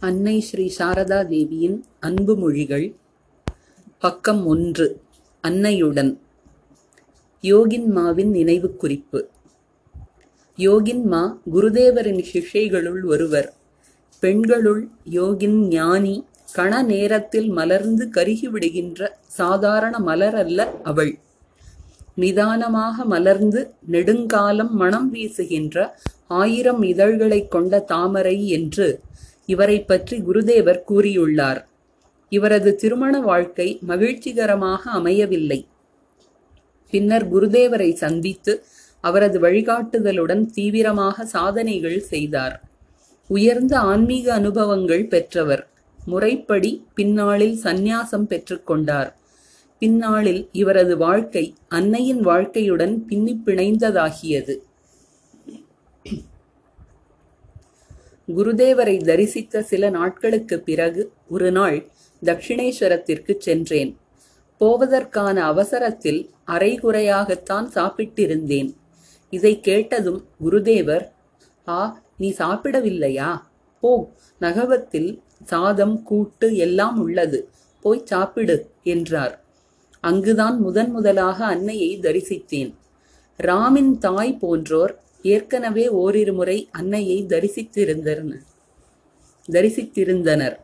அன்னை ஸ்ரீ சாரதா தேவியின் அன்பு மொழிகள் பக்கம் ஒன்று அன்னையுடன். யோகின்மாவின் நினைவு குறிப்பு யோகின்மா குருதேவரின் சிஷ்யைகளுள் ஒருவர். பெண்களுள் யோகின் ஞானி கண நேரத்தில் மலர்ந்து கருகிவிடுகின்ற சாதாரண மலர் அல்ல அவள். நிதானமாக மலர்ந்து நெடுங்காலம் மணம் வீசுகின்ற ஆயிரம் இதழ்களைக் கொண்ட தாமரை என்று இவரைப் பற்றி குருதேவர் கூறியுள்ளார். இவரது திருமண வாழ்க்கை மகிழ்ச்சிகரமாக அமையவில்லை. பின்னர் குருதேவரை சந்தித்து அவரது வழிகாட்டுதலுடன் தீவிரமாக சாதனைகள் செய்தார். உயர்ந்த ஆன்மீக அனுபவங்கள் பெற்றவர். முறைப்படி பின்னாளில் சந்நியாசம் பெற்றுக்கொண்டார் பின்னாளில் இவரது வாழ்க்கை அன்னையின் வாழ்க்கையுடன் பின்னி பிணைந்ததாகியது. குருதேவரை தரிசித்த சில நாட்களுக்குப் பிறகு ஒரு நாள் தட்சிணேஸ்வரத்திற்கு சென்றேன். போவதற்கான அவசரத்தில் அரைகுறையாகத்தான் சாப்பிட்டிருந்தேன். இதை கேட்டதும் குருதேவர் ஆ நீ சாப்பிடவில்லையா? போ நகவத்தில் சாதம் கூட்டு எல்லாம் உள்ளது. போய் சாப்பிடு என்றார். அங்குதான் முதன் முதலாக அன்னையை தரிசித்தேன். ராமின் தாய் போன்றோர் ஏற்கனவே ஓரிரு முறை அன்னையை தரிசித்திருந்தன. தரிசித்திருந்தனர்.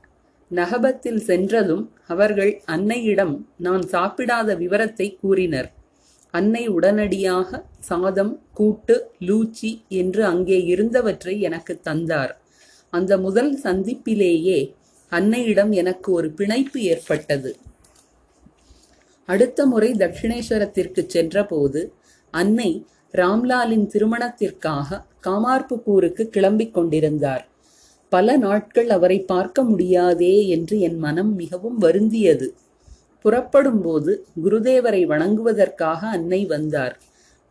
நகபத்தில் சென்றதும் அவர்கள் அன்னையிடம் நான் சாப்பிடாத விவரத்தை கூறினர். அன்னை உடனடியாக சாதம் கூட்டு லூச்சி என்று அங்கே இருந்தவற்றை எனக்கு தந்தார். அந்த முதல் சந்திப்பிலேயே அன்னையிடம் எனக்கு ஒரு பிணைப்பு ஏற்பட்டது. அடுத்த முறை தட்சிணேஸ்வரத்திற்கு சென்றபோது அன்னை ராம்லாலின் திருமணத்திற்காக காமார்புக்கூருக்கு கிளம்பிக் கொண்டிருந்தார். பல நாட்கள் அவரை பார்க்க முடியாதே என்று என் மனம் மிகவும் வருந்தியது. புறப்படும்போது குருதேவரை வணங்குவதற்காக அன்னை வந்தார்.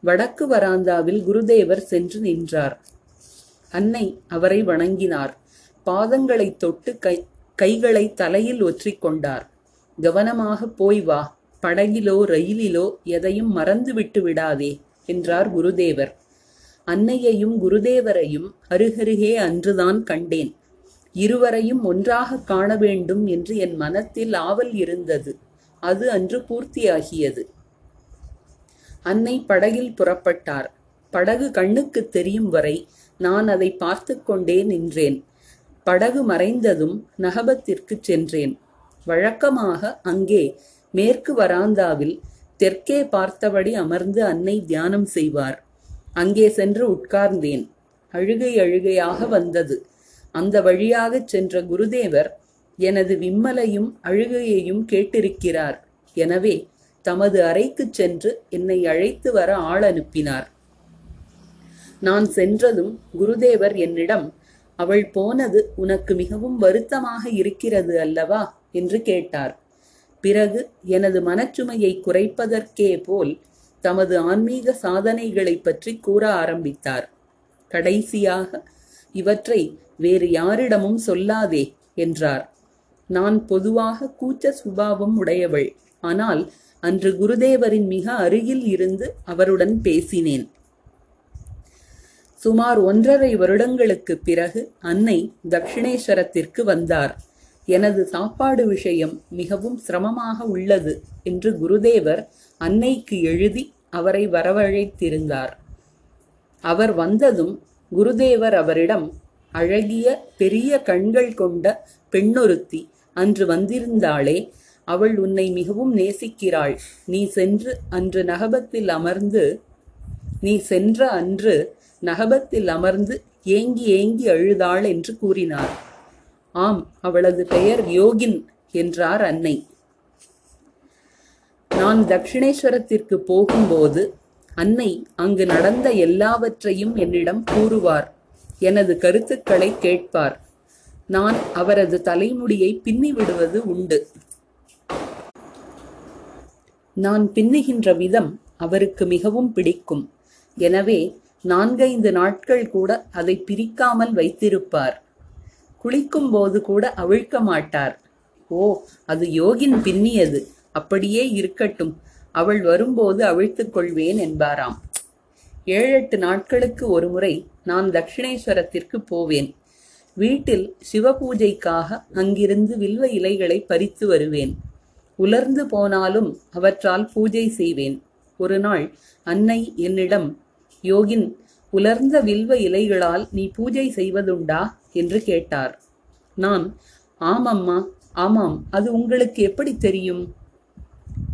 வடக்கு வராந்தாவில் குருதேவர் சென்று நின்றார். அன்னை அவரை வணங்கினார். பாதங்களை தொட்டு கை கைகளை தலையில் ஒற்றிக்கொண்டார் கவனமாக போய் வா. படகிலோ ரயிலிலோ எதையும் மறந்து விட்டு விடாதே. என்றார் குருதேவர். அன்னையையும் குருதேவரையும் அருகருகே அன்றுதான் கண்டேன். இருவரையும் ஒன்றாக காண வேண்டும் என்று என் மனத்தில் ஆவல் இருந்தது. அது அன்று பூர்த்தியாகியது. அன்னை படகில் புறப்பட்டார். படகு கண்ணுக்கு தெரியும் வரை நான் அதை பார்த்து கொண்டே நின்றேன். படகு மறைந்ததும் நகபத்திற்கு சென்றேன். வழக்கமாக அங்கே மேற்கு வராந்தாவில் தெற்கே பார்த்தபடி அமர்ந்து அன்னை தியானம் செய்வார். அங்கே சென்று உட்கார்ந்தேன். அழுகை அழுகையாக வந்தது. அந்த வழியாகச் சென்ற குருதேவர் எனது விம்மலையும் அழுகையையும் கேட்டிருக்கிறார். எனவே தமது அறைக்குச் சென்று என்னை அழைத்து வர ஆள் அனுப்பினார். நான் சென்றதும் குருதேவர் என்னிடம் அவள் போனது உனக்கு மிகவும் வருத்தமாக இருக்கிறது அல்லவா? என்று கேட்டார். பிறகு எனது மனச்சுமையை குறைப்பதற்கே போல் தமது ஆன்மீக சாதனைகளை பற்றி கூற ஆரம்பித்தார். கடைசியாக இவற்றை வேறு யாரிடமும் சொல்லாதே என்றார். நான் பொதுவாக கூச்ச சுபாவம் உடையவள். ஆனால் அன்று குருதேவரின் மிக அருகில் இருந்து அவருடன் பேசினேன். சுமார் ஒன்றரை வருடங்களுக்குப் பிறகு அன்னை தக்ஷிணேஸ்வரத்திற்கு வந்தார். எனது சாப்பாடு விஷயம் மிகவும் சிரமமாக உள்ளது என்று குருதேவர் அன்னைக்கு எழுதி அவரை வரவழைத்திருந்தார். அவர் வந்ததும் குருதேவர் அவரிடம் அழகிய பெரிய கண்கள் கொண்ட பெண்ணொருத்தி அன்று வந்திருந்தாளே அவள் உன்னை மிகவும் நேசிக்கிறாள். நீ சென்று அன்று நகபத்தில் அமர்ந்து நீ சென்ற அன்று நகபத்தில் அமர்ந்து ஏங்கி ஏங்கி அழுதாள் என்று கூறினார். ஆம் அவளது பெயர் யோகின் என்றார் அன்னை. நான் தட்சிணேஸ்வரத்திற்கு போகும்போது அன்னை அங்கு நடந்த எல்லாவற்றையும் என்னிடம் கூறுவார் எனது கருத்துக்களை கேட்பார். நான் அவரது தலைமுடியை பின்னி விடுவது உண்டு. நான் பின்னுகின்ற விதம் அவருக்கு மிகவும் பிடிக்கும். எனவே நான்கைந்து நாட்கள் கூட அதை பிரிக்காமல் வைத்திருப்பார். குளிக்கும் போது கூட அவிழ்க்க மாட்டார். ஓ அது யோகின் பின்னியது. அப்படியே இருக்கட்டும். அவள் வரும்போது அவிழ்த்துக் கொள்வேன் என்பாராம். ஏழெட்டு நாட்களுக்கு ஒருமுறை நான் தட்சிணேஸ்வரத்திற்கு போவேன். வீட்டில் சிவபூஜைக்காக அங்கிருந்து வில்வ இலைகளை பறித்து வருவேன். உலர்ந்து போனாலும் அவற்றால் பூஜை செய்வேன். ஒரு நாள் அன்னை என்னிடம் யோகின் உலர்ந்த வில்வ இலைகளால் நீ பூஜை செய்வதுண்டா? என்று கேட்டார். நான் ஆமம்மா ஆமாம் அது உங்களுக்கு எப்படி தெரியும்?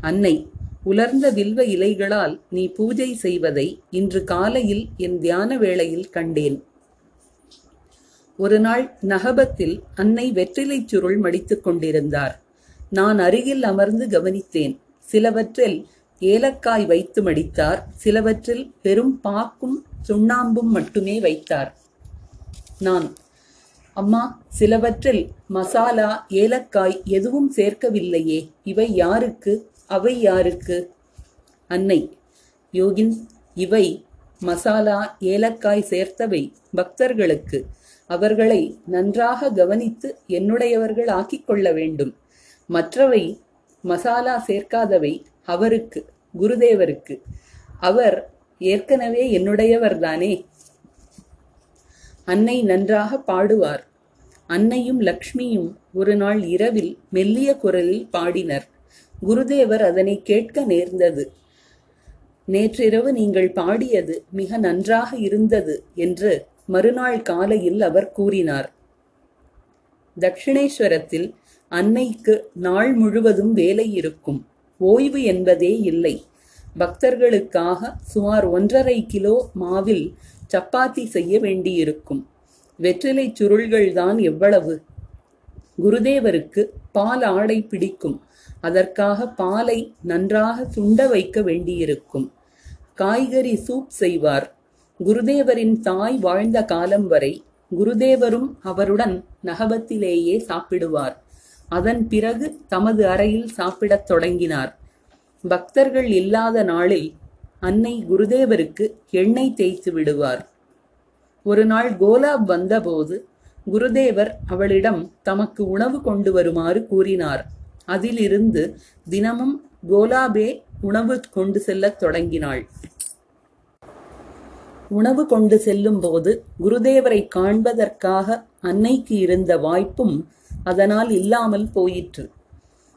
அன்னை உலர்ந்த வில்வ இலைகளால் நீ பூஜை செய்வதை இன்று காலையில் என் தியான வேளையில் கண்டேன். ஒரு நாள் நகபத்தில் அன்னை வெற்றிலைச் சுருள் மடித்துக் கொண்டிருந்தார். நான் அருகில் அமர்ந்து கவனித்தேன். சிலவற்றில் ஏலக்காய் வைத்து மடித்தார் சிலவற்றில் பெரும் பாக்கும் சுண்ணாம்பும் மட்டுமே வைத்தார். நான் அம்மா சிலவற்றில் மசாலா ஏலக்காய் எதுவும் சேர்க்கவில்லையே இவை யாருக்கு? அவை யாருக்கு? அன்னை யோகின் இவை மசாலா ஏலக்காய் சேர்த்தவை பக்தர்களுக்கு. அவர்களை நன்றாக கவனித்து என்னுடையவர்கள் ஆக்கிக் கொள்ள வேண்டும். மற்றவை மசாலா சேர்க்காதவை அவருக்கு குருதேவருக்கு. அவர் ஏற்கனவே என்னுடையவர்தானே? அன்னை நன்றாக பாடுவார். அன்னையும் லக்ஷ்மியும் ஒரு நாள் இரவில் மெல்லிய குரலில் பாடினர். குருதேவர் அதனை கேட்க நேர்ந்தது. நேற்றிரவு நீங்கள் பாடியது மிக நன்றாக இருந்தது என்று மறுநாள் காலையில் அவர் கூறினார். தட்சிணேஸ்வரத்தில் அன்னைக்கு நாள் முழுவதும் வேலை இருக்கும். ஓய்வு என்பதே இல்லை. பக்தர்களுக்காக சுமார் ஒன்றரை கிலோ மாவில் சப்பாத்தி செய்ய வேண்டியிருக்கும். வெற்றிலை சுருள்கள்தான் எவ்வளவு? குருதேவருக்கு பால் ஆடை பிடிக்கும். அதற்காக பாலை நன்றாக சுண்ட வைக்க வேண்டியிருக்கும். காய்கறி சூப் செய்வார். குருதேவரின் தாய் வாழ்ந்த காலம் வரை குருதேவரும் அவருடன் நகபத்திலேயே சாப்பிடுவார். அதன் பிறகு தமது அறையில் சாப்பிடத் தொடங்கினார். பக்தர்கள் இல்லாத நாளில் அன்னை குருதேவருக்கு எண்ணெய் தேய்த்து விடுவார். ஒரு நாள் கோலாப் வந்தபோது குருதேவர் அவளிடம் தமக்கு உணவு கொண்டு வருமாறு கூறினார். அதிலிருந்து தினமும் கோலாபே உணவு கொண்டு செல்லத் தொடங்கினாள். உணவு கொண்டு செல்லும்போது குருதேவரை காண்பதற்காக அன்னைக்கு இருந்த வாய்ப்பும் அதனால் இல்லாமல் போயிற்று.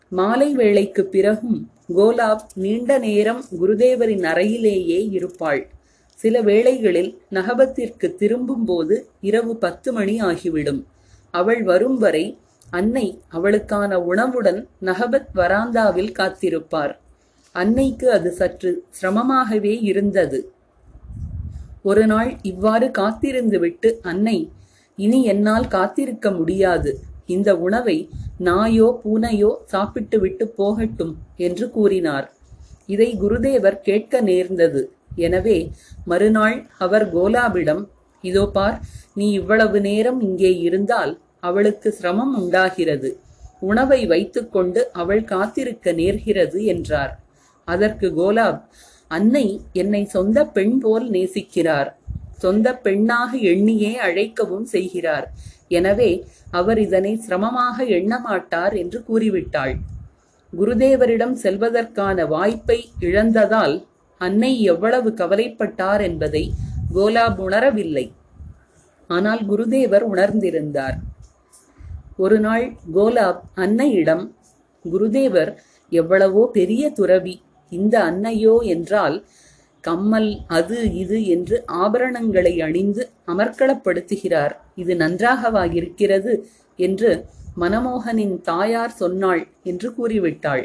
மாலை வேளைக்குப் பிறகும் கோலாப் நீண்ட நேரம் குருதேவரின் அறையிலேயே இருப்பாள். சில வேளைகளில் நகபத்திற்கு திரும்பும்போது இரவு பத்து மணி ஆகிவிடும். அவள் வரும் வரை அன்னை அவளுக்கான உணவுடன் நகபத் வராந்தாவில் காத்திருப்பார். அன்னைக்கு அது சற்று சிரமமாகவே இருந்தது. ஒரு நாள் இவ்வாறு காத்திருந்துவிட்டு அன்னை இனி என்னால் காத்திருக்க முடியாது. இந்த உணவை நாயோ பூனையோ சாப்பிட்டு விட்டு போகட்டும் என்று கூறினார். இதை குருதேவர் கேட்க நேர்ந்தது. எனவே மறுநாள் அவர் கோலாவிடம் இதோ பார் நீ இவ்வளவு நேரம் இங்கே இருந்தால் அவளுக்கு சிரமம் உண்டாகிறது. உணவை வைத்துக்கொண்டு அவள் காத்திருக்க நேர்கிறது என்றார். அதற்கு கோலாப் அன்னை என்னை சொந்த பெண் போல் நேசிக்கிறார். சொந்த பெண்ணாக எண்ணியே அழைக்கவும் செய்கிறார். எனவே அவர் இதனை சிரமமாக எண்ணமாட்டார் என்று கூறிவிட்டாள். குருதேவரிடம் செல்வதற்கான வாய்ப்பை இழந்ததால் அன்னை எவ்வளவு கவலைப்பட்டார் என்பதை கோலாப் உணரவில்லை. ஆனால் குருதேவர் உணர்ந்திருந்தார். ஒரு நாள் கோலாப் அன்னையிடம் குருதேவர் எவ்வளவோ பெரிய துறவி இந்த அன்னையோ என்றால் கம்மல் அது இது என்று ஆபரணங்களை அணிந்து அமர்க்களப்படுத்துகிறார். இது நன்றாகவா இருக்கிறது என்று மனமோகனின் தாயார் சொன்னாள் என்று கூறிவிட்டாள்.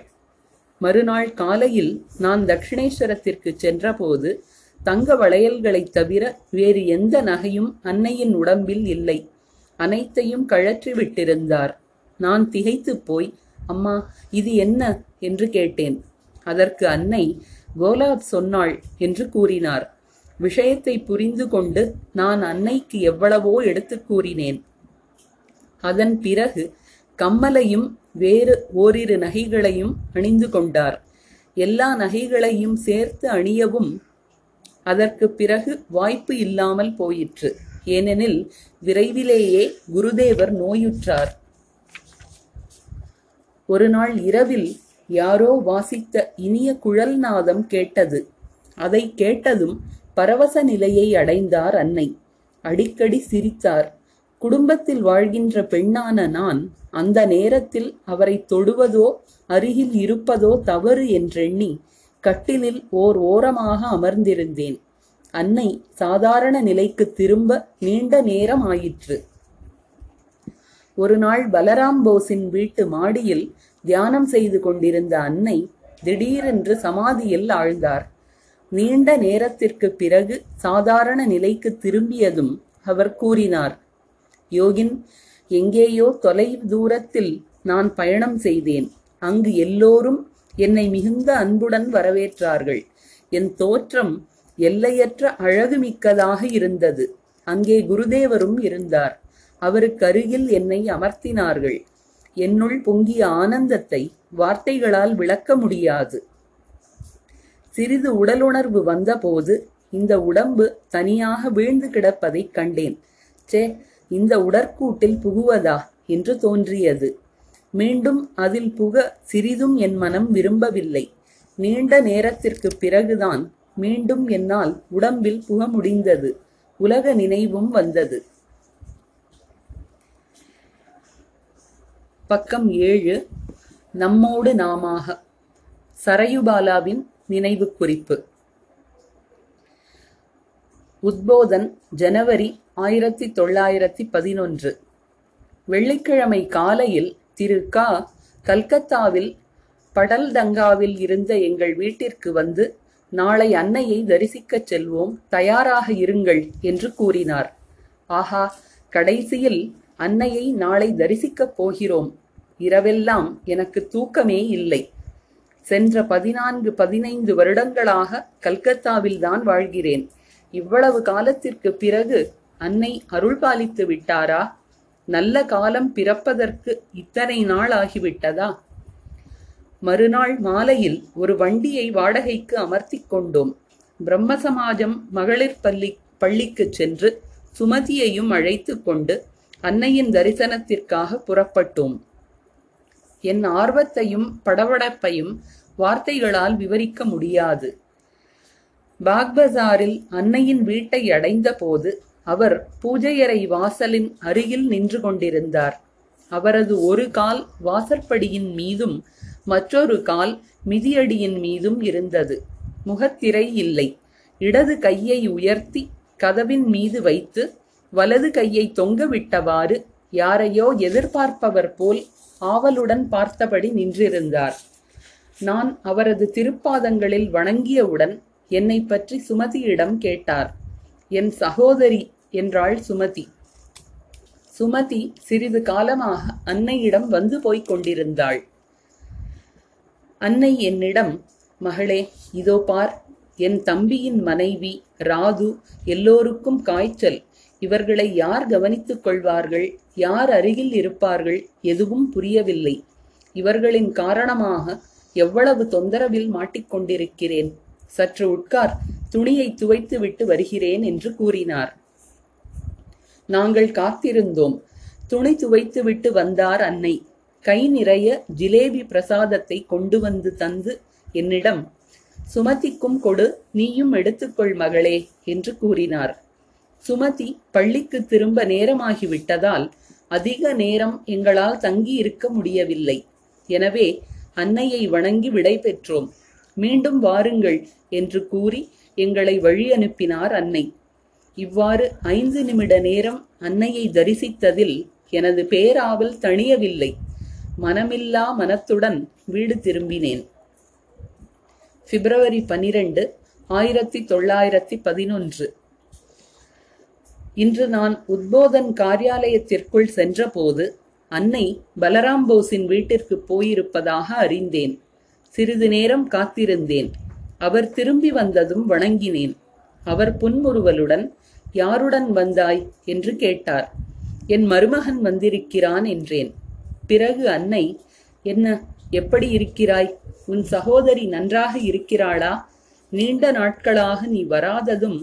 மறுநாள் காலையில் நான் தட்சிணேஸ்வரத்திற்கு சென்றபோது தங்க வளையல்களைத் தவிர வேறு எந்த நகையும் அன்னையின் உடம்பில் இல்லை. அனைத்தையும் கழற்றி விட்டிருந்தார். நான் திகைத்துப் போய் அம்மா இது என்ன? என்று கேட்டேன். அதற்கு அன்னை கோலாத் சொன்னாள் என்று கூறினார். விஷயத்தை புரிந்து கொண்டு நான் அன்னைக்கு எவ்வளவோ எடுத்துக் கூறினேன். அதன் பிறகு கம்மலையும் வேறு ஓரிரு நகைகளையும் அணிந்து கொண்டார். எல்லா நகைகளையும் சேர்த்து அணியவும் அதற்கு பிறகு வாய்ப்பு இல்லாமல் போயிற்று. ஏனெனில் விரைவிலேயே குருதேவர் நோயுற்றார். ஒரு நாள் இரவில் யாரோ வாசித்த இனிய குழல் நாதம் கேட்டது. அதை கேட்டதும் பரவச நிலையை அடைந்தார் அன்னை. அடிக்கடி சிரித்தார். குடும்பத்தில் வாழ்கின்ற பெண்ணான நான் அந்த நேரத்தில் அவரை தொடுவதோ அருகில் இருப்பதோ தவறு என்றெண்ணி கட்டிலில் ஓர் ஓரமாக அமர்ந்திருந்தேன். அன்னை சாதாரண நிலைக்கு திரும்ப நீண்ட நேரம் ஆயிற்று. ஒரு நாள் பலராம் போஸின் வீட்டு மாடியில் தியானம் செய்து கொண்டிருந்த அன்னை திடீரென்று சமாதியில் ஆழ்ந்தார். நீண்ட நேரத்திற்கு பிறகு சாதாரண நிலைக்கு திரும்பியதும் அவர் கூறினார் யோகின் எங்கேயோ தொலை தூரத்தில் நான் பயணம் செய்தேன். அங்கு எல்லோரும் என்னை மிகுந்த அன்புடன் வரவேற்றார்கள். என் தோற்றம் எல்லையற்ற அழகுமிக்கதாக இருந்தது. அங்கே குருதேவரும் இருந்தார். அவருக்கு அருகில் என்னை அமர்த்தினார்கள். என்னுள் பொங்கிய ஆனந்தத்தை வார்த்தைகளால் விளக்க முடியாது. சிறிது உடலுணர்வு வந்தபோது இந்த உடம்பு தனியாக வீழ்ந்து கிடப்பதைக் கண்டேன். சே இந்த உடற்கூட்டில் புகுவதா என்று தோன்றியது. மீண்டும் அதில் புக சிறிதும் என் மனம் விரும்பவில்லை. நீண்ட நேரத்திற்கு பிறகுதான் மீண்டும் என்னால் உடம்பில் புக முடிந்தது. உலக நினைவும் வந்தது. பக்கம் ஏழு நம்மோடு நாமாக. சரயுபாலாவின் நினைவு குறிப்பு. உத்போதன் ஜனவரி ஆயிரத்தி தொள்ளாயிரத்தி பதினொன்று. வெள்ளிக்கிழமை காலையில் திரு க. கல்கத்தாவில் படல்தங்காவில் இருந்த எங்கள் வீட்டிற்கு வந்து நாளை அன்னையை தரிசிக்கச் செல்வோம் தயாராக இருங்கள் என்று கூறினார். ஆஹா கடைசியில் அன்னையை நாளை தரிசிக்கப் போகிறோம். இரவெல்லாம் எனக்கு தூக்கமே இல்லை. சென்ற பதினான்கு பதினைந்து வருடங்களாக கல்கத்தாவில் தான் வாழ்கிறேன். இவ்வளவு காலத்திற்கு பிறகு அன்னை அருள் பாலித்து விட்டாரா? நல்ல காலம் பிறப்பதற்கு இத்தனை நாள் ஆகிவிட்டதா? மறுநாள் மாலையில் ஒரு வண்டியை வாடகைக்கு அமர்த்திக் கொண்டோம். பிரம்ம சமாஜம் மகளிர் பள்ளி பள்ளிக்கு சென்று சுமதியையும் அழைத்து கொண்டு அன்னையின் தரிசனத்திற்காக புறப்பட்டோம். என் ஆர்வத்தையும் படபடப்பையும் வார்த்தைகளால் விவரிக்க முடியாது. பாக்பசாரில் அன்னையின் வீட்டை அடைந்தபோது அவர் பூஜையறை வாசலின் அருகில் நின்று கொண்டிருந்தார். அவரது ஒரு கால் வாசற்படியின் மீதும் மற்றொரு கால் மிதியடியின் மீதும் இருந்தது. முகத்திரை இல்லை. இடது கையை உயர்த்தி கதவின் மீது வைத்து வலது கையை தொங்கவிட்டவாறு யாரையோ எதிர்பார்ப்பவர் போல் ஆவலுடன் பார்த்தபடி நின்றிருந்தார். நான் அவரது திருப்பாதங்களில் வணங்கியவுடன் என்னை பற்றி சுமதியிடம் கேட்டார். என் சகோதரி என்றாள் சுமதி. சுமதி சிறிது காலமாக அன்னையிடம் வந்து போய்க் கொண்டிருந்தாள். அன்னை என்னிடம் மகளே இதோ பார் என் தம்பியின் மனைவி ராது எல்லோருக்கும் காய்ச்சல். இவர்களை யார் கவனித்துக் கொள்வார்கள்? யார் அருகில் இருப்பார்கள்? எதுவும் புரியவில்லை. இவர்களின் காரணமாக எவ்வளவு தொந்தரவில் மாட்டிக்கொண்டிருக்கிறேன். சற்று உட்கார் துணியை துவைத்து விட்டு வருகிறேன் என்று கூறினார். நாங்கள் காத்திருந்தோம். துணி துவைத்து விட்டு வந்தார் அன்னை. கை நிறைய ஜிலேபி பிரசாதத்தை கொண்டு வந்து தந்து என்னிடம் சுமதிக்கும் கொடு நீயும் எடுத்துக்கொள் மகளே என்று கூறினார். சுமதி பள்ளிக்கு திரும்ப நேரமாகிவிட்டதால் அதிக நேரம் எங்களால் தங்கி இருக்க முடியவில்லை. எனவே அன்னையை வணங்கி விடை பெற்றோம். மீண்டும் வாருங்கள் என்று கூறி எங்களை வழி அனுப்பினார் அன்னை. இவ்வாறு ஐந்து நிமிட நேரம் அன்னையை தரிசித்ததில் எனது பேராவல் தணியவில்லை. மனமில்லா மனத்துடன் வீடு திரும்பினேன். பிப்ரவரி பனிரெண்டு ஆயிரத்தி தொள்ளாயிரத்தி பதினொன்று. இன்று நான் உத்போதன் காரியாலயத்திற்குள் சென்றபோது அன்னை பலராம் போஸின் வீட்டிற்கு போயிருப்பதாக அறிந்தேன். சிறிது நேரம் காத்திருந்தேன். அவர் திரும்பி வந்ததும் வணங்கினேன். அவர் புன்முறுவலுடன் யாருடன் வந்தாய்? என்று கேட்டார். என் மருமகன் வந்திருக்கிறான் என்றேன். பிறகு அன்னை என்ன எப்படி இருக்கிறாய்? உன் சகோதரி நன்றாக இருக்கிறாளா? நீண்ட நாட்களாக நீ வராததும்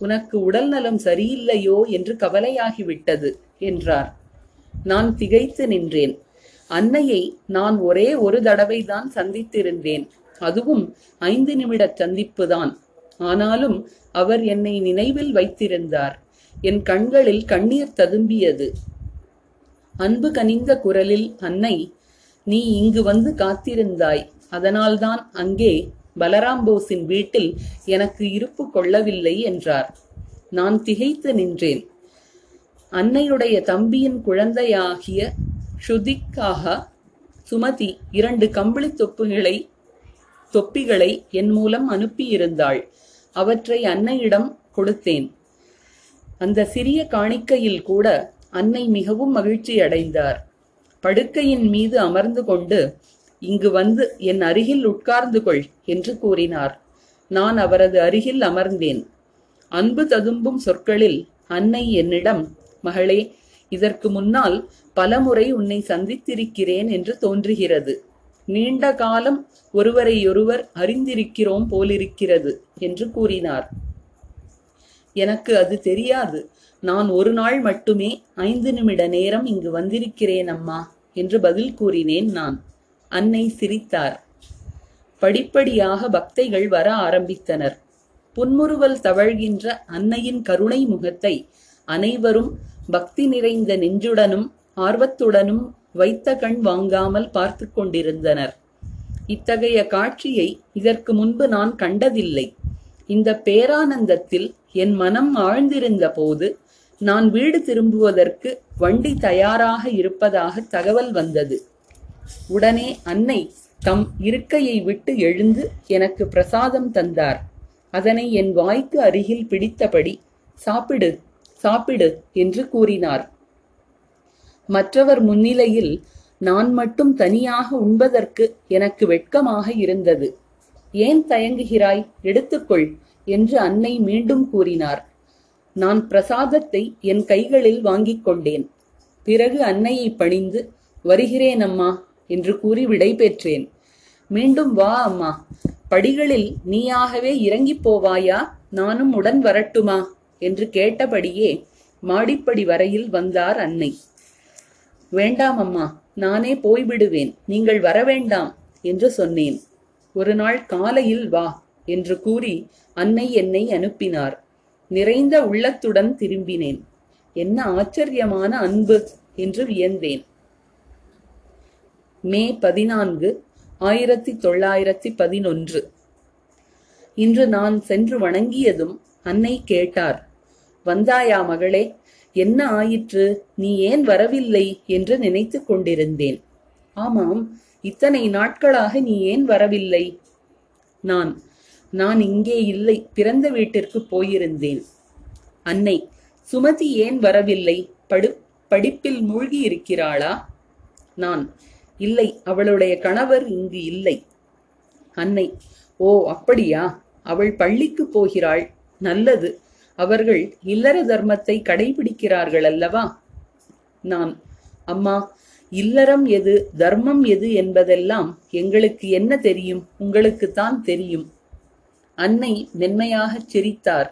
உனக்கு உடல் நலம் சரியில்லையோ என்று கவலையாகிவிட்டது என்றார். நான் திகைத்து நின்றேன். அன்னையை நான் ஒரே ஒரு தடவைதான் சந்தித்திருந்தேன். அதுவும் ஐந்து நிமிட சந்திப்புதான். ஆனாலும் அவர் என்னை நினைவில் வைத்திருந்தார். என் கண்களில் கண்ணீர் ததும்பியது. அன்பு கனிந்த குரலில் அன்னை நீ இங்கு வந்து காத்திருந்தாய். அதனால்தான் அங்கே பலராம் போஸின் வீட்டில் எனக்கு இருப்பு கொள்ளவில்லை என்றார். நான் திகைத்து நின்றேன். அன்னையுடைய தம்பியின் குழந்தையாகிய ஷுதிக்காக சுமதி இரண்டு கம்பளி தொப்புகளை தொப்பிகளை என் மூலம் அனுப்பியிருந்தாள். அவற்றை அன்னையிடம் கொடுத்தேன். அந்த சிறிய காணிக்கையில் கூட அன்னை மிகவும் மகிழ்ச்சி அடைந்தார் படுக்கையின் மீது அமர்ந்து கொண்டு இங்கு வந்து என் அருகில் உட்கார்ந்து கொள் என்று கூறினார். நான் அவரது அருகில் அமர்ந்தேன். அன்பு ததும்பும் சொற்களில் அன்னை என்னிடம் மகளே இதற்கு முன்னால் பலமுறை உன்னை சந்தித்திருக்கிறேன் என்று தோன்றுகிறது. நீண்ட காலம் ஒருவரையொருவர் அறிந்திருக்கிறோம் போலிருக்கிறது என்று கூறினார். எனக்கு அது தெரியாது. நான் ஒரு நாள் மட்டுமே ஐந்து நிமிட நேரம் இங்கு வந்திருக்கிறேன் அம்மா என்று பதில் கூறினேன் நான். அன்னை சிரித்தார். படிப்படியாக பக்தைகள் வர ஆரம்பித்தனர். புன்முறுவல் தவழ்கின்ற அன்னையின் கருணை முகத்தை அனைவரும் பக்தி நிறைந்த நெஞ்சுடனும் ஆர்வத்துடனும் வைத்த கண் வாங்காமல் பார்த்து கொண்டிருந்தனர். இத்தகைய காட்சியை இதற்கு முன்பு நான் கண்டதில்லை. இந்த பேரானந்தத்தில் என் மனம் ஆழ்ந்திருந்த போது நான் வீடு திரும்புவதற்கு வண்டி தயாராக இருப்பதாக தகவல் வந்தது. உடனே அன்னை தம் இருக்கையை விட்டு எழுந்து எனக்கு பிரசாதம் தந்தார். அதனை என் வாய்க்கு அருகில் பிடித்தபடி சாப்பிடு சாப்பிடு என்று கூறினார். மற்றவர் முன்னிலையில் நான் மட்டும் தனியாக உண்பதற்கு எனக்கு வெட்கமாக இருந்தது. ஏன் தயங்குகிறாய்? எடுத்துக்கொள் என்று அன்னை மீண்டும் கூறினார். நான் பிரசாதத்தை என் கைகளில் வாங்கிக் கொண்டேன். பிறகு அன்னையை பணிந்து வருகிறேன் அம்மா என்று கூறி விடை பெற்றேன் மீண்டும் வா அம்மா. படிகளில் நீயாகவே இறங்கிப் போவாயா? நானும் உடன் வரட்டுமா? என்று கேட்டபடியே மாடிப்படி வரையில் வந்தார் அன்னை. வேண்டாம் அம்மா. நானே போய்விடுவேன். நீங்கள் வர வேண்டாம் என்று சொன்னேன். ஒரு நாள் காலையில் வா என்று கூறி அன்னை என்னை அனுப்பினார். நிறைந்த உள்ளத்துடன் திரும்பினேன். என்ன ஆச்சரியமான அன்பு என்று வியந்தேன். மே பதினான்கு ஆயிரத்தி தொள்ளாயிரத்தி பதினொன்று. இன்று நான் சென்று வணங்கியதும் அன்னை கேட்டார் வந்தாயா மகளே என்ன ஆயிற்று? நீ ஏன் வரவில்லை? என்று நினைத்துக் கொண்டிருந்தேன். ஆமாம் இத்தனை நாட்களாக நீ ஏன் வரவில்லை? நான் நான் இங்கே இல்லை பிறந்த வீட்டிற்கு போயிருந்தேன். அன்னை சுமதி ஏன் வரவில்லை? படு படிப்பில் மூழ்கி இருக்கிறாளா நான் இல்லை அவளுடைய கணவர் இங்கு இல்லை. அன்னை ஓ அப்படியா? அவள் பள்ளிக்கு போகிறாள். நல்லது. அவர்கள் இல்லற தர்மத்தை கடைபிடிக்கிறார்கள் அல்லவா? நான் அம்மா இல்லறம் எது தர்மம் எது என்பதெல்லாம் எங்களுக்கு என்ன தெரியும்? உங்களுக்குத்தான் தெரியும். அன்னை மென்மையாகச் சிரித்தார்.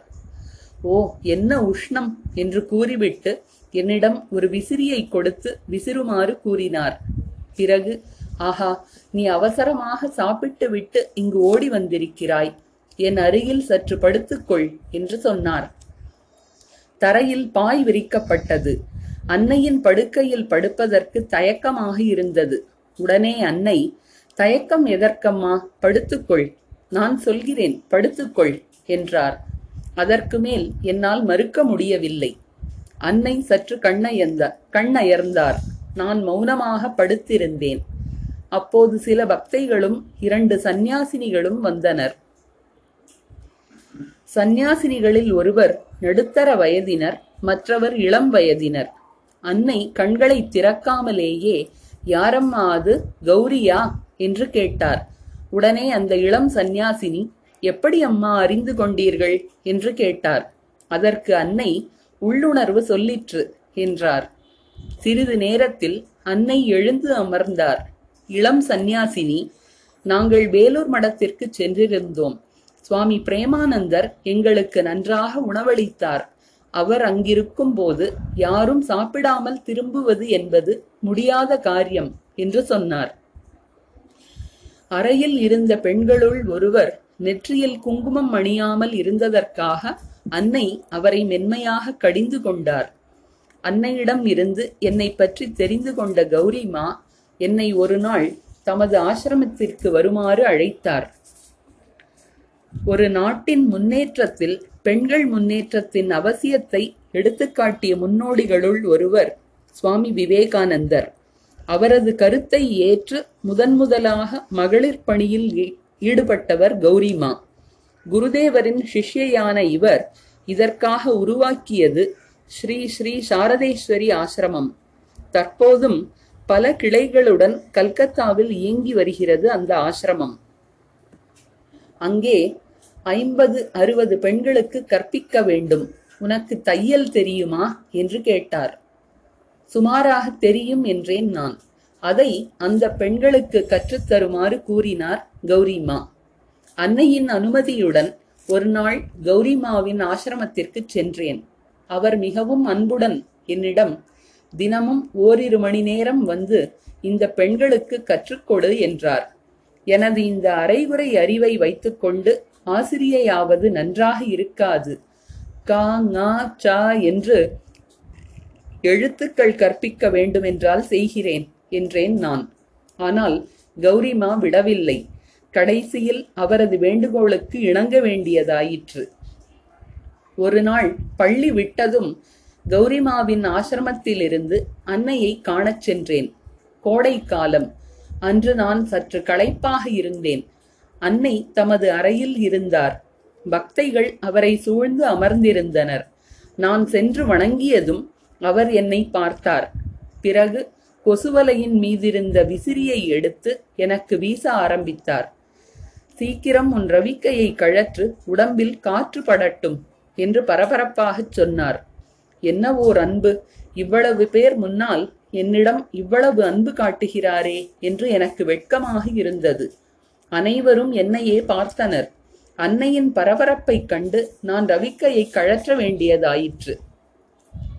ஓ என்ன உஷ்ணம்! என்று கூறிவிட்டு என்னிடம் ஒரு விசிறியை கொடுத்து விசிறுமாறு கூறினார். பிறகு ஆஹா நீ அவசரமாக சாப்பிட்டு விட்டு இங்கு ஓடி வந்திருக்கிறாய். என் அருகில் சற்று படுத்துக்கொள் என்று சொன்னார். தரையில் பாய் விரிக்கப்பட்டது. அன்னையின் படுக்கையில் படுப்பதற்கு தயக்கமாக இருந்தது. உடனே அன்னை தயக்கம் எதற்கம்மா? படுத்துக்கொள். நான் சொல்கிறேன் படுத்துக்கொள் என்றார். அதற்கு மேல் என்னால் மறுக்க முடியவில்லை. அன்னை சற்று கண்ணயர்ந்த கண்ணயர்ந்தார். நான் மௌனமாக படுத்திருந்தேன். அப்போது சில பக்தைகளும் இரண்டு சந்நியாசினிகளும் வந்தனர். சந்நியாசினிகளில் ஒருவர் நடுத்தர வயதினர் மற்றவர் இளம் வயதினர். அன்னை கண்களை திறக்காமலேயே யாரம்மா அது கௌரியா என்று கேட்டார். உடனே அந்த இளம் சந்நியாசினி எப்படி அம்மா அறிந்து கொண்டீர்கள் என்று கேட்டார். அதற்கு அன்னை உள்ளுணர்வு சொல்லிற்று என்றார். சிறிது நேரத்தில் அன்னை எழுந்து அமர்ந்தார். இளம் சந்நியாசினி நாங்கள் வேலூர் மடத்திற்கு சென்றிருந்தோம். சுவாமி பிரேமானந்தர் எங்களுக்கு நன்றாக உணவளித்தார். அவர் அங்கிருக்கும் போது யாரும் சாப்பிடாமல் திரும்புவது என்பது முடியாத காரியம் என்று சொன்னார். அறையில் இருந்த பெண்களுள் ஒருவர் நெற்றியில் குங்குமம் அணியாமல் இருந்ததற்காக அன்னை அவரை மென்மையாக கடிந்து கொண்டார். அன்னையிடம் இருந்து என்னை பற்றி தெரிந்து கொண்ட கௌரிமா என்னை ஒரு நாள் தமது ஆசிரமத்திற்கு வருமாறு அழைத்தார். ஒரு நாட்டின் முன்னேற்றத்தில் பெண்கள் முன்னேற்றத்தின் அவசியத்தை எடுத்துக்காட்டிய முன்னோடிகளுள் ஒருவர் சுவாமி விவேகானந்தர். அவரது கருத்தை ஏற்று முதன் முதலாக மகளிர் பணியில் ஈடுபட்டவர் கௌரிமா. குருதேவரின் சிஷ்யையான இவர் இதற்காக உருவாக்கியது ஸ்ரீ ஸ்ரீ சாரதேஸ்வரி ஆசிரமம். தற்போதும் பல கிளைகளுடன் கல்கத்தாவில் இயங்கி வருகிறது அந்த ஆசிரமம். அங்கே ஐம்பது அறுபது பெண்களுக்கு கற்பிக்க வேண்டும். உனக்கு தையல் தெரியுமா? என்று கேட்டார். சுமாராக தெரியும் என்றேன் நான். அதை அந்த பெண்களுக்கு கற்றுத்தருமாறு கூறினார் கௌரிமா. அன்னையின் அனுமதியுடன் ஒரு நாள் கௌரிமாவின் ஆசிரமத்திற்கு சென்றேன். அவர் மிகவும் அன்புடன் என்னிடம் தினமும் ஓரிரு மணி நேரம் வந்து இந்த பெண்களுக்கு கற்றுக்கொடு என்றார். எனது இந்த அரைகுறை அறிவை வைத்துக்கொண்டு ஆசிரியையாவது நன்றாக இருக்காது. கா ngா சா என்று எழுத்துக்கள் கற்பிக்க வேண்டுமென்றால் செய்கிறேன் என்றேன் நான். ஆனால் கௌரிமா விடவில்லை. கடைசியில் அவரது வேண்டுகோளுக்கு இணங்க வேண்டியதாயிற்று. ஒரு நாள் பள்ளி விட்டதும் கௌரிமாவின் ஆசிரமத்திலிருந்து அன்னையை காணச் சென்றேன். கோடை காலம். அன்று நான் சற்று களைப்பாக இருந்தேன். அன்னை தமது அறையில் இருந்தார். பக்தைகள் அவரை சூழ்ந்து அமர்ந்திருந்தனர். நான் சென்று வணங்கியதும் அவர் என்னை பார்த்தார். பிறகு கொசுவலையின் மீதிருந்த விசிறியை எடுத்து எனக்கு வீச ஆரம்பித்தார். சீக்கிரம் உன் ரவிக்கையை கழற்று உடம்பில் காற்று படட்டும். என்று பரபரப்பாகச் சொன்னார். என்ன ஓர் அன்பு இவ்வளவு பேர் முன்னால் என்னிடம் இவ்வளவு அன்பு காட்டுகிறாரே என்று எனக்கு வெட்கமாக இருந்தது. அனைவரும் என்னையே பார்த்தனர். அன்னையின் பரபரப்பைக் கண்டு நான் ரவிக்கையை கழற்ற வேண்டியதாயிற்று.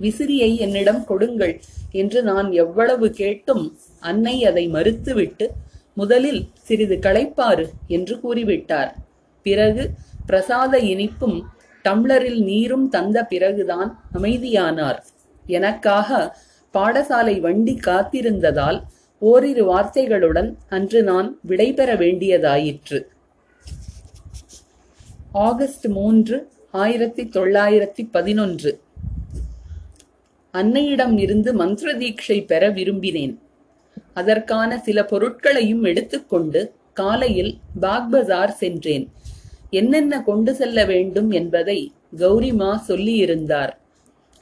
விசிறியை என்னிடம் கொடுங்கள் என்று நான் எவ்வளவு கேட்டும் அன்னை அதை மறுத்துவிட்டு முதலில் சிறிது களைப்பாறு என்று கூறிவிட்டார். பிறகு பிரசாத இனிப்பும் டம்ளரில் நீரும் தந்த பிறகுதான் அமைதியானார். எனக்காக பாடசாலை வண்டி காத்திருந்ததால் ஓரிரு வார்த்தைகளுடன் அன்று நான் விடைபெற வேண்டியதாயிற்று. ஆகஸ்ட் மூன்று ஆயிரத்தி தொள்ளாயிரத்தி பதினொன்று. அன்னையிடம் இருந்து மந்திர தீட்சை பெற விரும்பினேன். அதற்கான சில பொருட்களையும் எடுத்துக்கொண்டு காலையில் பாக்பஜார் சென்றேன். என்னென்ன கொண்டு செல்ல வேண்டும் என்பதை கௌரிமா சொல்லியிருந்தார்.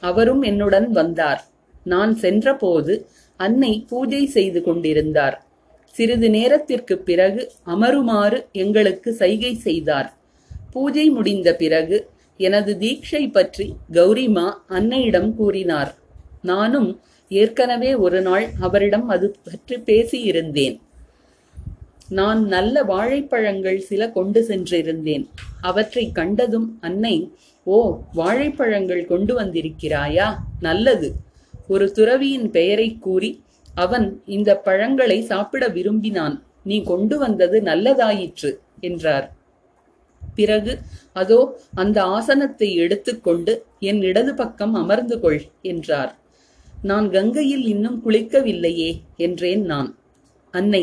அவரும் என்னுடன் வந்தார். நான் சென்றபோது அன்னை பூஜை செய்து கொண்டிருந்தார். சிறிது நேரத்திற்கு பிறகு அமருமாறு எங்களுக்கு சைகை செய்தார். பூஜை முடிந்த பிறகு எனது தீட்சை பற்றி கௌரிமா அன்னையிடம் கூறினார். நானும் ஏற்கனவே ஒரு நாள் அவரிடம் அது பற்றி பேசியிருந்தேன். நான் நல்ல வாழைப்பழங்கள் சில கொண்டு சென்றிருந்தேன். அவற்றை கண்டதும் அன்னை ஓ வாழைப்பழங்கள் கொண்டு வந்திருக்கிறாயா? நல்லது. ஒரு துறவியின் பெயரை கூறி அவன் இந்த பழங்களை சாப்பிட விரும்பினான். நீ கொண்டு வந்தது நல்லதாயிற்று என்றார். பிறகு அதோ அந்த ஆசனத்தை எடுத்துக்கொண்டு என் இடது பக்கம் அமர்ந்து கொள் என்றார். நான் கங்கையில் இன்னும் குளிக்கவில்லையே என்றேன் நான். அன்னை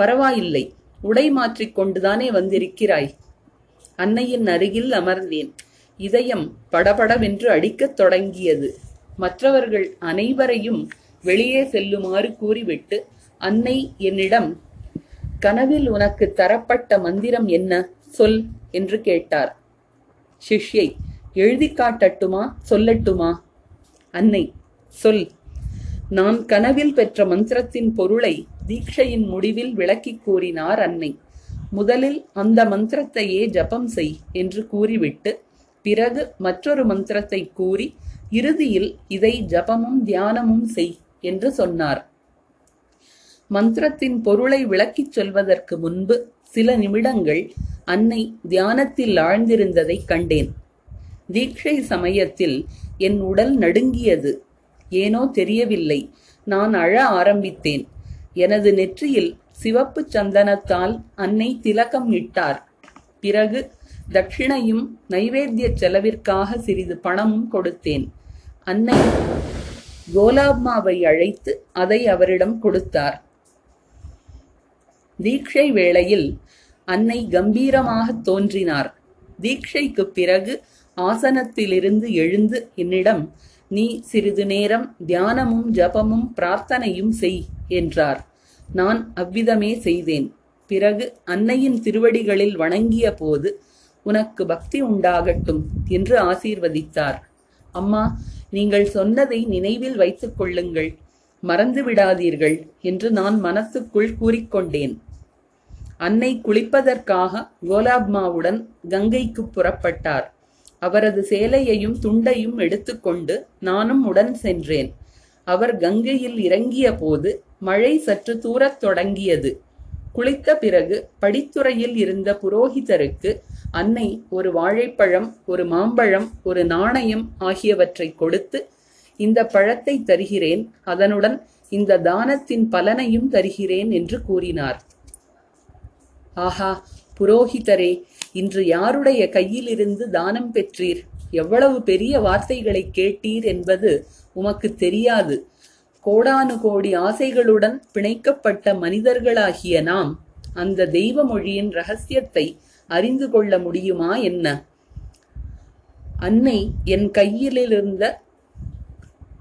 பரவாயில்லை. உடை மாற்றிக் கொண்டுதானே வந்திருக்கிறாய். அன்னையின் அருகில் அமர்ந்தேன். இதயம் படபடவென்று அடிக்கத் தொடங்கியது. மற்றவர்கள் அனைவரையும் வெளியே செல்லுமாறு கூறிவிட்டு அன்னை என்னிடம் கனவில் உனக்கு தரப்பட்ட மந்திரம் என்ன? சொல் என்று கேட்டார். சிஷ்யை எழுதி காட்டட்டுமா? சொல்லட்டுமா? அன்னை சொல். நான் கனவில் பெற்ற மந்திரத்தின் பொருளை தீட்சையின் முடிவில் விளக்கிக் கூறினார் அன்னை. முதலில் அந்த மந்திரத்தையே ஜபம் செய் என்று கூறிவிட்டு பிறகு மற்றொரு மந்திரத்தை கூறி இறுதியில் இதை ஜபமும் தியானமும் செய் என்று சொன்னார். மந்திரத்தின் பொருளை விளக்கிச் சொல்வதற்கு முன்பு சில நிமிடங்கள் அன்னை தியானத்தில் ஆழ்ந்திருந்ததைக் கண்டேன். தீட்சை சமயத்தில் என் உடல் நடுங்கியது. ஏனோ தெரியவில்லை. நான் அழ ஆரம்பித்தேன். எனது நெற்றியில் சிவப்பு சந்தனத்தால் அன்னை திலகம் இட்டார். பிறகு தட்சிணையும் நைவேத்திய செலவிற்காக சிறிது பணமும் கொடுத்தேன். அன்னை கோலாப்மாவை அழைத்து அதை அவரிடம் கொடுத்தார். தீட்சை வேளையில் அன்னை கம்பீரமாகத் தோன்றினார். தீக்ஷைக்குப் பிறகு ஆசனத்திலிருந்து எழுந்து என்னிடம் நீ சிறிது நேரம் தியானமும் ஜபமும் பிரார்த்தனையும் செய். என்றார். நான் அவ்விதமே செய்தேன். பிறகு அன்னையின் திருவடிகளில் வணங்கிய போது உனக்கு பக்தி உண்டாகட்டும் என்று ஆசீர்வதித்தார். அம்மா நீங்கள் சொன்னதை நினைவில் வைத்துக் கொள்ளுங்கள். மறந்து விடாதீர்கள் என்று நான் மனத்துக்குள் கூறிக்கொண்டேன். அன்னை குளிப்பதற்காக கோலாப்மாவுடன் கங்கைக்கு புறப்பட்டார். அவரது சேலையையும் துண்டையும் எடுத்துக்கொண்டு நானும் உடன் சென்றேன். அவர் கங்கையில் இறங்கிய போது மழை சற்று தூரத் தொடங்கியது. குளித்த பிறகு படித்துறையில் இருந்த புரோகிதருக்கு அன்னை ஒரு வாழைப்பழம் ஒரு மாம்பழம் ஒரு நாணயம் ஆகியவற்றை கொடுத்து இந்த பழத்தை தருகிறேன் அதனுடன் இந்த தானத்தின் பலனையும் தருகிறேன் என்று கூறினார். ஆஹா புரோகிதரே இன்று யாருடைய கையிலிருந்து தானம் பெற்றீர்? எவ்வளவு பெரிய வார்த்தைகளை கேட்டீர் என்பது உமக்கு தெரியாது. கோடானு கோடி ஆசைகளுடன் பிணைக்கப்பட்ட மனிதர்களாகிய நாம் அந்த தெய்வ மொழியின் ரகசியத்தை அறிந்து கொள்ள முடியுமா என்ன? அன்னை என் கையிலிருந்த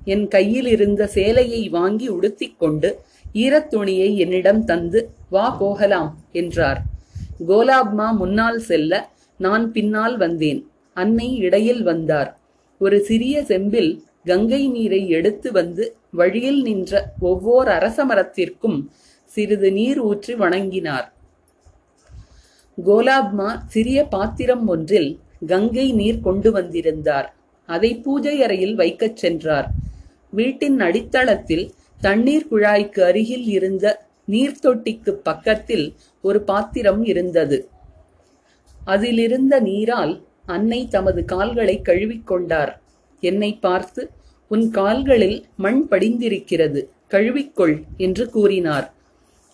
என் கையில் இருந்த சேலையை வாங்கி உடுத்திக்கொண்டு ஈரத்துணியை என்னிடம் தந்து வா போகலாம் என்றார். கோலாப்மா முன்னால் செல்ல நான் பின்னால் வந்தேன். அன்னை இடையில் வந்தார். ஒரு சிறிய செம்பில் கங்கை நீரை எடுத்து வந்து வழியில் நின்ற ஒவ்வொரு அரச மரத்திற்கும் சிறிது நீர் ஊற்றி வணங்கினார். கோலாப்மா சிறிய பாத்திரம் ஒன்றில் கங்கை நீர் கொண்டு வந்திருந்தார். அதை பூஜை அறையில் வைக்கச் சென்றார். வீட்டின் அடித்தளத்தில் தண்ணீர் குழாய்க்கு அருகில் இருந்த நீர்த்தொட்டிக்கு பக்கத்தில் ஒரு பாத்திரம் இருந்தது. அதிலிருந்த நீரால் அன்னை தமது கால்களை கழுவிக்கொண்டார் என்னை பார்த்து உன் கால்களில் மண் படிந்திருக்கிறது. கழுவிக்கொள் என்று கூறினார்.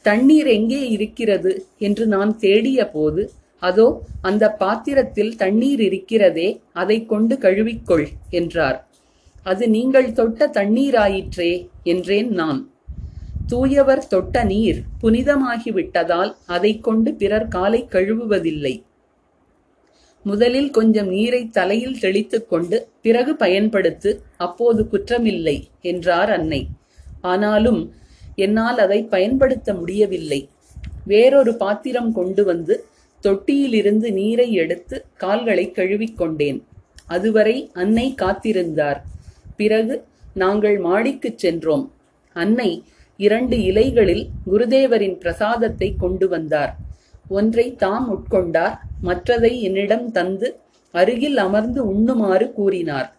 தண்ணீர் எங்கே இருக்கிறது என்று நான் தேடிய போது அதோ அந்த பாத்திரத்தில் தண்ணீர் இருக்கிறதே அதை கொண்டு கழுவிக்கொள் என்றார். அது நீங்கள் தொட்ட தண்ணீராயிற்றே என்றேன் நான். தூயவர் தொட்ட நீர் புனிதமாகிவிட்டதால் அதை கொண்டு பிறர் காலை கழுவுவதில்லை. முதலில் கொஞ்சம் நீரை தலையில் தெளித்துக் கொண்டு பிறகு பயன்படுத்து அப்போது குற்றமில்லை என்றார் அன்னை. ஆனாலும் என்னால் அதை பயன்படுத்த முடியவில்லை. வேறொரு பாத்திரம் கொண்டு வந்து தொட்டியிலிருந்து நீரை எடுத்து கால்களை கழுவிக்கொண்டேன் அதுவரை அன்னை காத்திருந்தார். பிறகு நாங்கள் மாடிக்குச் சென்றோம். அன்னை இரண்டு இலைகளில் குருதேவரின் பிரசாதத்தை கொண்டு வந்தார். ஒன்றை தாம் உட்கொண்டார் மற்றதை என்னிடம் தந்து அருகில் அமர்ந்து உண்ணுமாறு கூறினார்.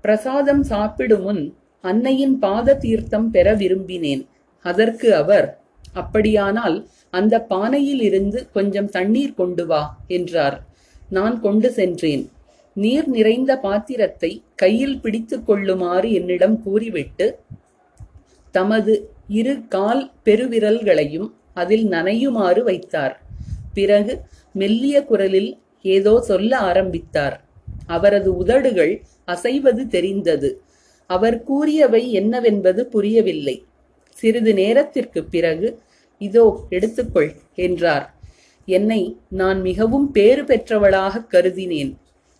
பிரசாதம் சாப்பிடும் முன் அன்னையின் பாத தீர்த்தம் பெற விரும்பினேன். அதற்கு அவர் அப்படியானால் அந்த பானையில் இருந்து கொஞ்சம் தண்ணீர் கொண்டு வா என்றார். நான் கொண்டு சென்றேன். நீர் நிறைந்த பாத்திரத்தை கையில் பிடித்துக் கொள்ளுமாறு என்னிடம் கூறிவிட்டு தமது இரு கால் பெருவிரல்களையும் அதில் நனையுமாறு வைத்தார். பிறகு மெல்லிய குரலில் ஏதோ சொல்ல ஆரம்பித்தார். அவரது உதடுகள் அசைவது தெரிந்தது. அவர் கூறியவை என்னவென்பது புரியவில்லை. சிறிது நேரத்திற்குப் பிறகு இதோ எடுத்துக்கொள் என்றார். என்னை நான் மிகவும் பேறு பெற்றவளாக கருதினேன்.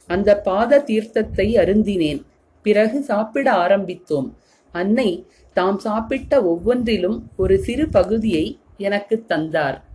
அந்த பாத தீர்த்தத்தை அருந்தினேன். பிறகு சாப்பிட ஆரம்பித்தோம். அன்னை தாம் சாப்பிட்ட ஒவ்வொன்றிலும் ஒரு சிறு பகுதியை எனக்குத் தந்தார்.